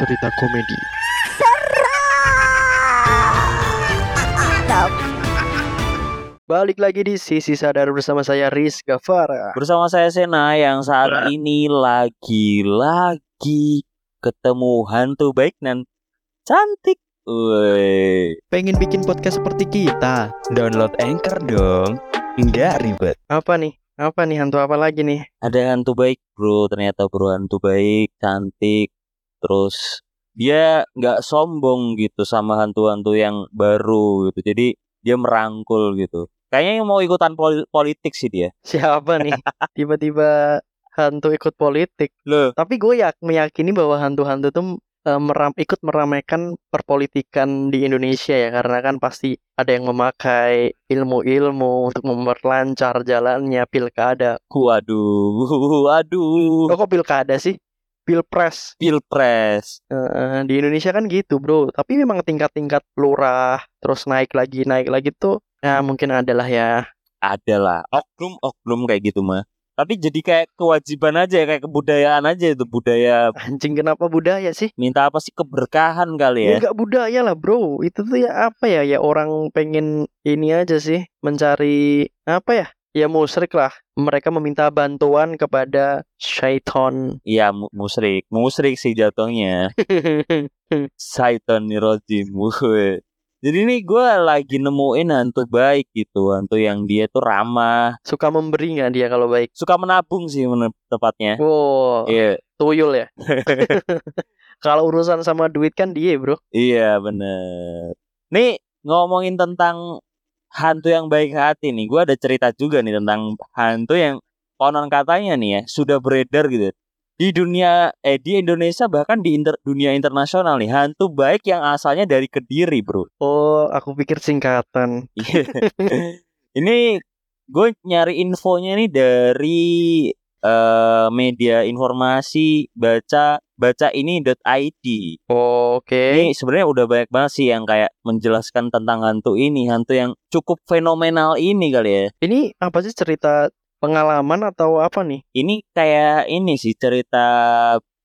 cerita komedi. Balik lagi di Sisi Sadar bersama saya Riz Gavara. Bersama saya Sena yang saat ini lagi-lagi ketemu hantu baik dan cantik. Woi, Pengen bikin podcast seperti kita? Download Anchor dong. Nggak ribet. Apa nih? Apa nih hantu apa lagi nih? ada hantu baik bro, ternyata bro hantu baik, cantik, terus dia nggak sombong gitu sama hantu-hantu yang baru gitu. Jadi dia merangkul gitu. Kayaknya mau ikutan pol- politik sih dia. Siapa nih? Tiba-tiba hantu ikut politik. Loh, Tapi gue ya meyakini bahwa hantu-hantu tuh eh, meram, ikut meramaikan perpolitikan di Indonesia ya karena kan pasti ada yang memakai ilmu-ilmu untuk memperlancar jalannya pilkada. waduh, waduh. Oh, kok pilkada sih? Pilpres. Pilpres. Eh, di Indonesia kan gitu, Bro. Tapi memang tingkat-tingkat lurah terus naik lagi, naik lagi tuh ya mungkin adalah ya. adalah oknum-oknum kayak gitu mah. Tapi jadi kayak kewajiban aja kayak kebudayaan aja itu budaya Anjing kenapa budaya sih? minta apa sih keberkahan kali Ya ya. enggak budaya lah, Bro. Itu tuh ya apa ya? Ya orang pengen ini aja sih, mencari apa ya? Ya musrik lah. Mereka meminta bantuan kepada syaiton. Iya mu- musrik, musrik sih jatuhnya. Saiton Nirojim. Jadi ini gue lagi nemuin hantu baik gitu, hantu yang dia tuh ramah, Suka memberi nggak dia kalau baik? suka menabung sih tepatnya. Wow, Iya, tuyul ya. Kalau urusan sama duit kan dia, Bro. iya bener. Nih ngomongin tentang hantu yang baik hati nih, gue ada cerita juga nih tentang hantu yang konon katanya nih ya sudah beredar gitu di dunia eh di Indonesia bahkan di inter- dunia internasional nih hantu baik yang asalnya dari Kediri bro. Oh, aku pikir singkatan. Iya. Ini gue nyari infonya nih dari eh, media informasi baca baca ini.id. Oke. Ini sebenarnya udah banyak banget sih yang kayak menjelaskan tentang hantu ini, hantu yang cukup fenomenal ini kali ya. Ini apa sih cerita pengalaman atau apa nih? Ini kayak ini sih cerita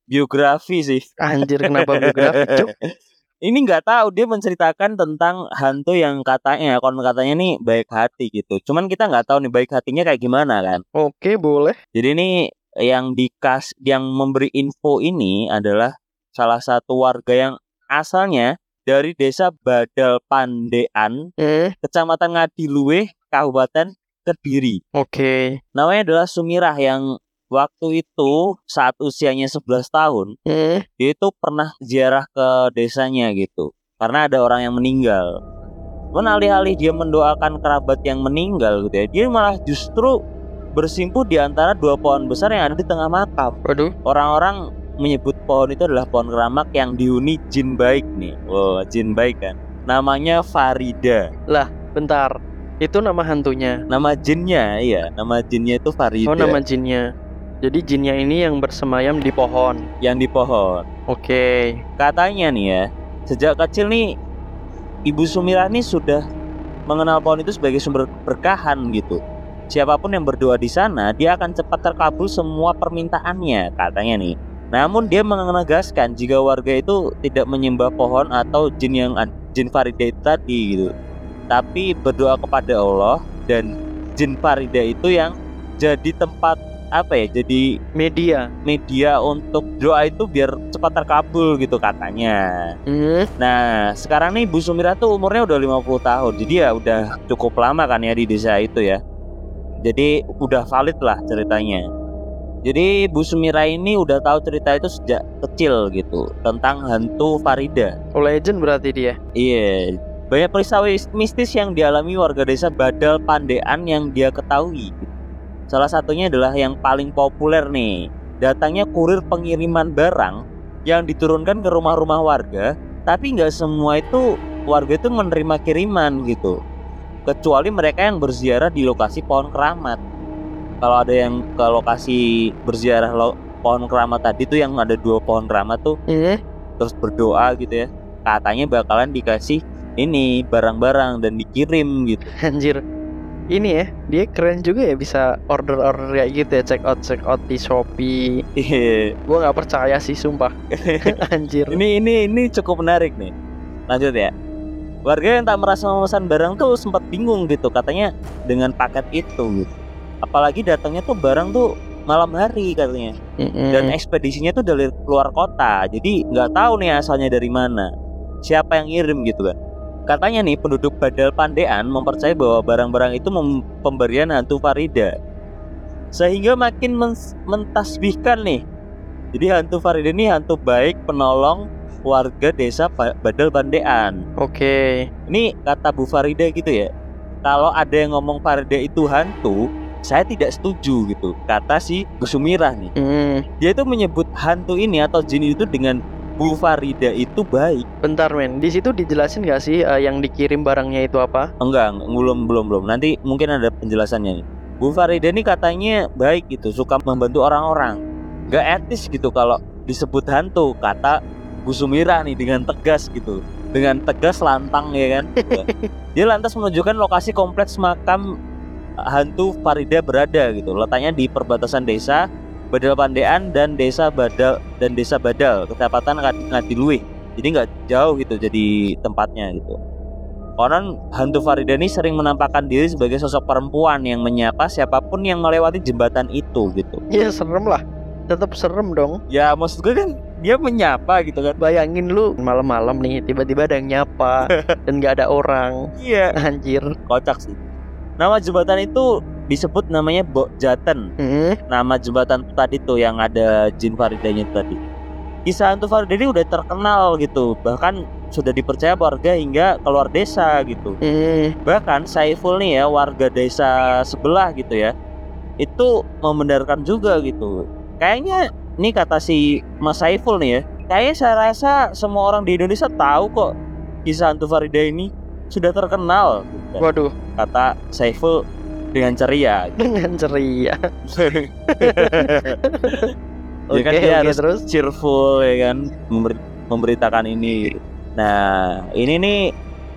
biografi sih. Anjir kenapa biografi, Cuk? ini nggak tahu dia menceritakan tentang hantu yang katanya konon katanya nih baik hati gitu. Cuman kita nggak tahu nih baik hatinya kayak gimana kan. Oke, boleh. Jadi ini yang dikas yang memberi info ini adalah salah satu warga yang asalnya dari desa Badal Pandean, Eh, Kecamatan Ngadiluwe, Kabupaten Kediri. oke. Namanya adalah Sumirah yang waktu itu saat usianya 11 tahun, Eh, dia itu pernah ziarah ke desanya gitu. Karena ada orang yang meninggal. Cuman alih-alih dia mendoakan kerabat yang meninggal gitu ya, dia malah justru bersimpuh di antara dua pohon besar yang ada di tengah makam. waduh. Orang-orang menyebut pohon itu adalah pohon keramat yang dihuni jin baik nih. Wow, jin baik kan. Namanya Farida. Bentar. Itu nama hantunya. Nama jinnya, iya, nama jinnya itu Farida. Oh, nama jinnya. Jadi jinnya ini yang bersemayam di pohon. yang di pohon. Oke. Katanya nih ya, sejak kecil nih Ibu Sumirah nih sudah mengenal pohon itu sebagai sumber berkahan gitu. Siapa pun yang berdoa di sana, dia akan cepat terkabul semua permintaannya, katanya nih. Namun dia menegaskan jika warga itu tidak menyembah pohon atau jin yang jin Farida itu tadi gitu. Tapi berdoa kepada Allah dan jin Farida itu yang jadi tempat apa ya? Jadi Media. media untuk doa itu biar cepat terkabul gitu katanya. Hmm. Nah, sekarang nih Bu Sumira tuh umurnya udah 50 tahun. Jadi ya udah cukup lama kan ya di desa itu ya. Jadi udah valid lah ceritanya. Jadi Bu Sumira ini udah tahu cerita itu sejak kecil gitu tentang hantu Farida. Oh, legend berarti dia. Iya, banyak peristiwa mistis yang dialami warga desa Badal Pandean yang dia ketahui. Salah satunya adalah yang paling populer nih, datangnya kurir pengiriman barang yang diturunkan ke rumah-rumah warga, tapi nggak semua itu warga itu menerima kiriman gitu. Kecuali mereka yang berziarah di lokasi pohon keramat. Kalau ada yang ke lokasi berziarah lo, pohon keramat tadi tuh yang ada dua pohon keramat tuh Eh, terus berdoa gitu ya katanya bakalan dikasih ini barang-barang dan dikirim gitu anjir. Ini ya, dia keren juga ya bisa order-order kayak gitu ya, check out check out di Shopee. Iya. Gue nggak percaya sih sumpah. Anjir. ini ini ini cukup menarik nih. Lanjut ya. Warga yang tak merasa memesan barang tuh sempat bingung gitu katanya dengan paket itu gitu. Apalagi datangnya tuh barang tuh malam hari katanya Mm-mm. dan ekspedisinya tuh dari luar kota. Jadi nggak tahu nih asalnya dari mana. Siapa yang ngirim gitu kan. Katanya nih penduduk Badal Pandean mempercayai bahwa barang-barang itu pemberian hantu Farida. Sehingga makin men- mentasbihkan nih. Jadi hantu Farida ini hantu baik, penolong warga desa Ba- Badal Pandean. Oke. Ini kata Bu Farida gitu ya. Kalau ada yang ngomong Farida itu hantu, saya tidak setuju gitu. Kata si Gusumirah nih. Mm, Dia itu menyebut hantu ini atau jin itu dengan Bu Farida itu baik. bentar men, di situ dijelasin nggak sih eh, yang dikirim barangnya itu apa? Enggak, belum belum belum. Nanti mungkin ada penjelasannya nih. Bu Farida ini katanya baik gitu, suka membantu orang-orang. Gak etis gitu kalau disebut hantu, kata Bu Sumirah nih dengan tegas gitu. Dengan tegas lantang ya kan. Dia lantas menunjukkan lokasi kompleks makam hantu Farida berada gitu. Letaknya di perbatasan desa Badal Pandean dan desa Badal dan desa Badal, kecamatan Ngad- Ngadiluih. Jadi nggak jauh gitu jadi tempatnya gitu. Konon hantu Farida ini sering menampakkan diri sebagai sosok perempuan yang menyapa siapa pun yang melewati jembatan itu gitu. Iya serem lah. Tetap serem dong. Ya maksud gue kan dia menyapa gitu kan. Bayangin lu malam-malam nih tiba-tiba ada yang nyapa dan nggak ada orang. Iya. Anjir. Kocak sih. Nama jembatan itu disebut namanya Bok Jaten. Hmm, Nama jembatan tadi tuh yang ada Jin Faridanya tadi. Kisah hantu Farida ini udah terkenal gitu. Bahkan sudah dipercaya warga hingga keluar desa gitu. hmm. Bahkan Saiful nih ya warga desa sebelah gitu ya Itu membenarkan juga gitu Kayaknya ini kata si Mas Saiful nih ya Kayaknya saya rasa semua orang di Indonesia tahu kok Kisah hantu Farida ini sudah terkenal gitu. Waduh, Kata Saiful dengan ceria dengan ceria. Ya kan Oke, dia oke, harus terus. cheerful ya kan memberi- memberitakan ini. Nah, ini nih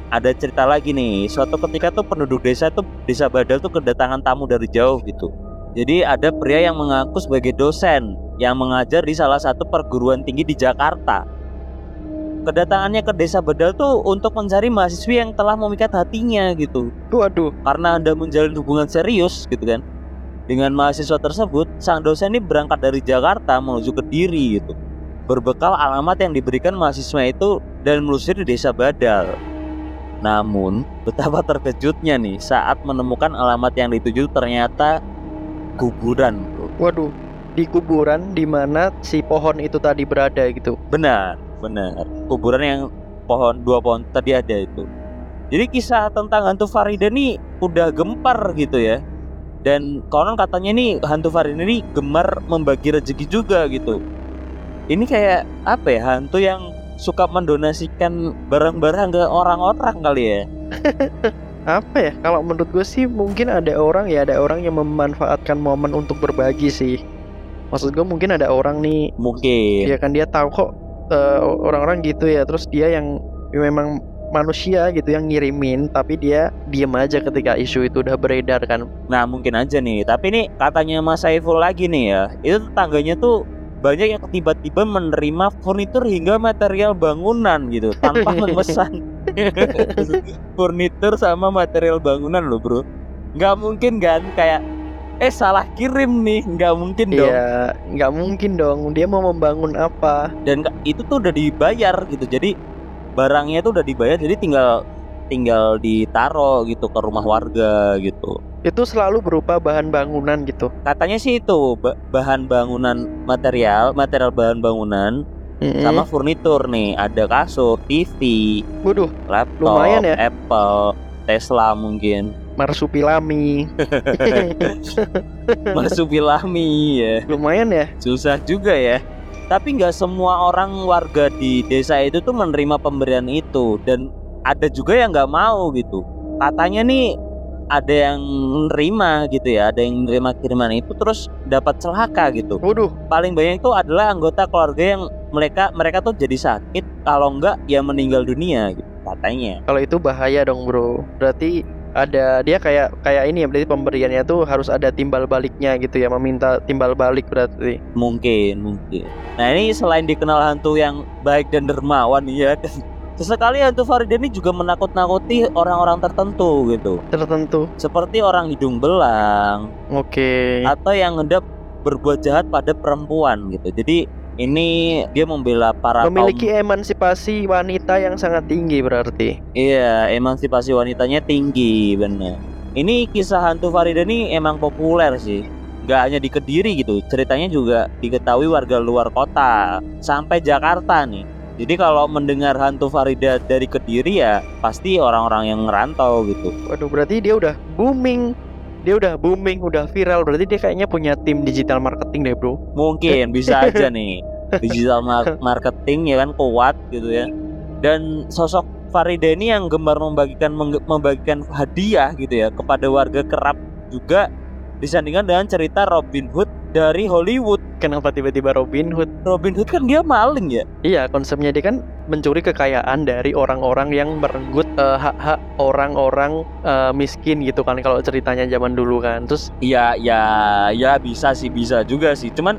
ada cerita lagi nih. Suatu ketika tuh penduduk desa tuh desa Badal tuh kedatangan tamu dari jauh gitu. Jadi ada pria yang mengaku sebagai dosen yang mengajar di salah satu perguruan tinggi di Jakarta. Kedatangannya ke desa Badal tuh untuk mencari mahasiswi yang telah memikat hatinya gitu Waduh, karena Anda menjalin hubungan serius gitu kan dengan mahasiswa tersebut, sang dosen ini berangkat dari Jakarta menuju ke Diri gitu. Berbekal alamat yang diberikan mahasiswa itu dan melusuri desa Badal. Namun, betapa terkejutnya nih saat menemukan alamat yang dituju ternyata kuburan, waduh. Di kuburan di mana si pohon itu tadi berada gitu. Benar, benar. Kuburan yang pohon dua pohon tadi ada itu. Jadi kisah tentang hantu Farida nih udah gempar gitu ya. Dan konon katanya nih hantu Farida ini gemar membagi rezeki juga gitu. Ini kayak apa ya hantu yang suka mendonasikan barang-barang ke orang-orang kali ya. Apa ya? Kalau menurut gue sih mungkin ada orang ya, ada orang yang memanfaatkan momen untuk berbagi sih. Maksud gue mungkin ada orang nih, Mungkin. ya kan dia tahu kok eh, orang-orang gitu ya, terus dia yang ya memang manusia gitu yang ngirimin, tapi dia diem aja ketika isu itu udah beredar kan. Nah mungkin aja nih. Tapi nih katanya Mas Saiful lagi nih ya. Itu tetangganya tuh banyak yang tiba-tiba menerima furnitur hingga material bangunan gitu tanpa memesan. furnitur sama material bangunan loh bro. Nggak mungkin kan kayak eh salah kirim nih nggak mungkin dong. Iya, nggak mungkin dong. Dia mau membangun apa? Dan itu tuh udah dibayar gitu. Jadi barangnya tuh udah dibayar. Jadi tinggal tinggal ditaro gitu ke rumah warga gitu. Itu selalu berupa bahan bangunan gitu. katanya sih itu ba- bahan bangunan material material bahan bangunan Mm-mm. sama furnitur nih ada kasur TV Waduh, laptop Lumayan ya. Apple Tesla mungkin marsupilami. marsupilami ya. Lumayan ya. susah juga ya. Tapi nggak semua orang warga di desa itu tuh menerima pemberian itu. Dan ada juga yang nggak mau gitu. Katanya nih ada yang nerima gitu ya. Ada yang nerima kiriman itu terus dapat celaka gitu. Waduh, paling banyak itu adalah anggota keluarga yang mereka mereka tuh jadi sakit. Kalau enggak ya meninggal dunia gitu katanya. Kalau itu bahaya dong, Bro. Berarti ada dia kayak kayak ini ya berarti pemberiannya tuh harus ada timbal baliknya gitu ya meminta timbal balik berarti. Mungkin, mungkin. Nah ini selain dikenal hantu yang baik dan dermawan ya Sesekali hantu Farida ini juga menakut-nakuti orang-orang tertentu gitu. Tertentu. Seperti orang hidung belang. Oke. Atau yang hendak berbuat jahat pada perempuan gitu. Jadi ini dia membela para kaum- memiliki emansipasi wanita yang sangat tinggi berarti Iya, emansipasi wanitanya tinggi bener. Ini kisah hantu Farida ini emang populer sih. Gak hanya di Kediri gitu, ceritanya juga diketahui warga luar kota sampai Jakarta nih. Jadi kalau mendengar hantu Farida dari Kediri ya pasti orang-orang yang ngerantau gitu. waduh berarti dia udah booming dia udah booming udah viral berarti dia kayaknya punya tim digital marketing deh bro Mungkin bisa aja nih digital mar- marketing ya kan kuat gitu ya. Dan sosok Farida ini yang gemar membagikan membagikan hadiah gitu ya kepada warga kerap juga disandingkan dengan cerita Robin Hood dari Hollywood. kenapa tiba-tiba Robin Hood Robin Hood kan dia maling ya. Iya, konsepnya dia kan mencuri kekayaan dari orang-orang yang merenggut eh, hak-hak orang-orang eh, miskin gitu kan kalau ceritanya zaman dulu kan. Terus Iya, ya, ya bisa sih, bisa juga sih. Cuman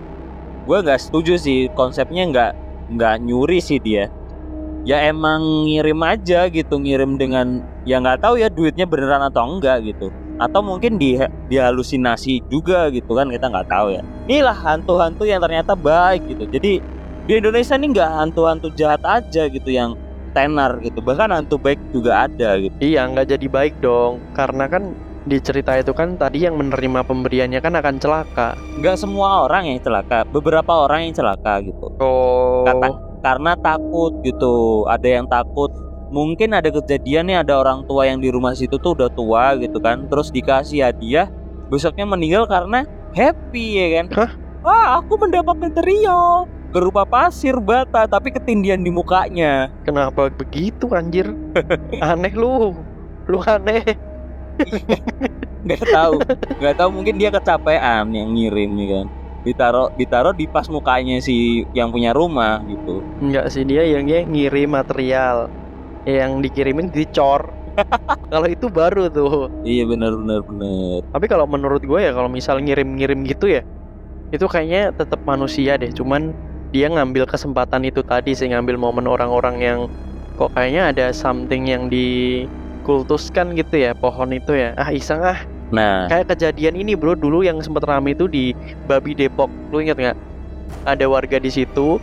gue nggak setuju sih konsepnya nggak nggak nyuri sih dia. Ya emang ngirim aja gitu, ngirim dengan ya nggak tahu ya duitnya beneran atau enggak gitu. Atau mungkin di dihalusinasi juga gitu kan kita nggak tahu ya. Inilah hantu-hantu yang ternyata baik gitu. Jadi di Indonesia ini nggak hantu-hantu jahat aja gitu yang tenar gitu. Bahkan hantu baik juga ada gitu. iya nggak jadi baik dong, karena kan di cerita itu kan tadi yang menerima pemberiannya kan akan celaka. Nggak semua orang yang celaka, beberapa orang yang celaka gitu. Oh, Kata- karena takut gitu ada yang takut mungkin ada kejadian nih ada orang tua yang di rumah situ tuh udah tua gitu kan terus dikasih hadiah besoknya meninggal karena happy ya kan Hah? wah aku mendapat material berupa pasir bata tapi ketindian di mukanya kenapa begitu anjir? aneh lu, lu aneh. nggak tahu nggak tahu mungkin dia kecapean yang ngirim nih kan ditaruh ditaruh di pas mukanya si yang punya rumah gitu Enggak sih dia yang dia ngirim material, yang dikirimin dicor. kalau itu baru tuh. iya benar benar benar Tapi kalau menurut gue ya kalau misal ngirim-ngirim gitu ya itu kayaknya tetap manusia deh. Cuman dia ngambil kesempatan itu tadi sih ngambil momen orang-orang yang kok kayaknya ada something yang dikultuskan gitu ya pohon itu ya. Ah iseng ah. nah Kayak kejadian ini bro dulu yang sempat rame itu di Babi Depok. Lu inget nggak? Ada warga di situ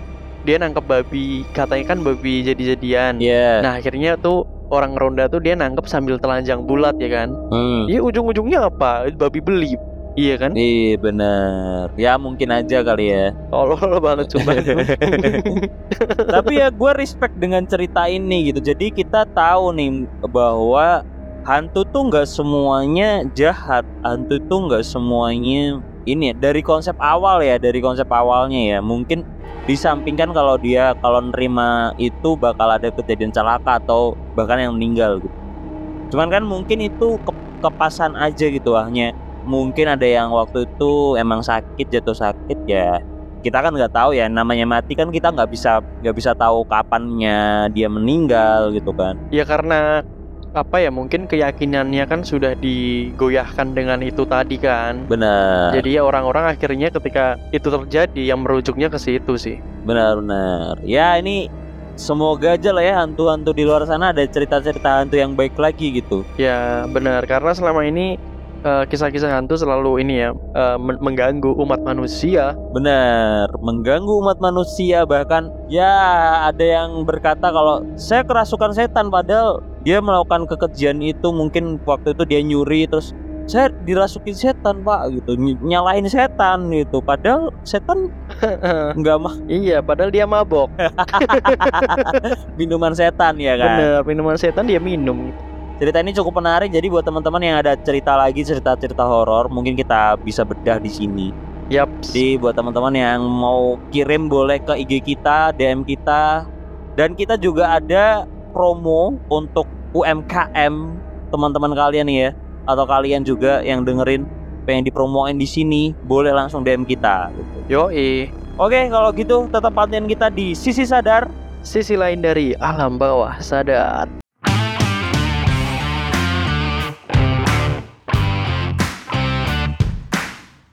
dia nangkep babi katanya kan babi jadi-jadian. ya Nah akhirnya tuh orang ronda tuh dia nangkep sambil telanjang bulat ya kan. hmm. Iya ujung-ujungnya apa? Babi beli. Iya kan? Iya bener Ya mungkin aja kali ya Tolol banget coba. Tapi ya gue respect dengan cerita ini gitu Jadi kita tahu nih bahwa Hantu tuh nggak semuanya jahat Hantu tuh nggak semuanya ini Dari konsep awal ya Dari konsep awalnya ya. Mungkin disampingkan kalau dia Kalau nerima itu bakal ada kejadian celaka Atau bahkan yang meninggal gitu. Cuman kan mungkin itu ke- kepasan aja gitu hanya mungkin ada yang waktu itu emang sakit jatuh sakit ya kita kan nggak tahu ya namanya mati kan kita nggak bisa nggak bisa tahu kapannya dia meninggal gitu kan. Ya karena apa ya mungkin keyakinannya kan sudah digoyahkan dengan itu tadi kan. benar Jadi ya orang-orang akhirnya ketika itu terjadi yang merujuknya ke situ sih. benar-benar ya ini semoga aja lah ya hantu-hantu di luar sana ada cerita-cerita hantu yang baik lagi gitu Ya benar karena selama ini kisah-kisah hantu selalu ini ya eh, men- mengganggu umat manusia. benar mengganggu umat manusia bahkan ya ada yang berkata kalau saya kerasukan setan padahal dia melakukan kekejian itu mungkin waktu itu dia nyuri terus saya dirasukin setan pak gitu ny- nyalahin setan gitu padahal setan nggak mah iya, padahal dia mabok. minuman setan ya kan Bener, minuman setan dia minum. Cerita ini cukup menarik jadi buat teman-teman yang ada cerita lagi cerita-cerita horor mungkin kita bisa bedah di sini Yap. Jadi buat teman-teman yang mau kirim boleh ke IG kita, DM kita. Dan kita juga ada promo untuk UMKM teman-teman kalian ya atau kalian juga yang dengerin pengen dipromoin di sini, boleh langsung DM kita gitu. Yoi. Oke, kalau gitu tetap pantengin kita di Sisi Sadar. Sisi lain dari alam bawah sadar.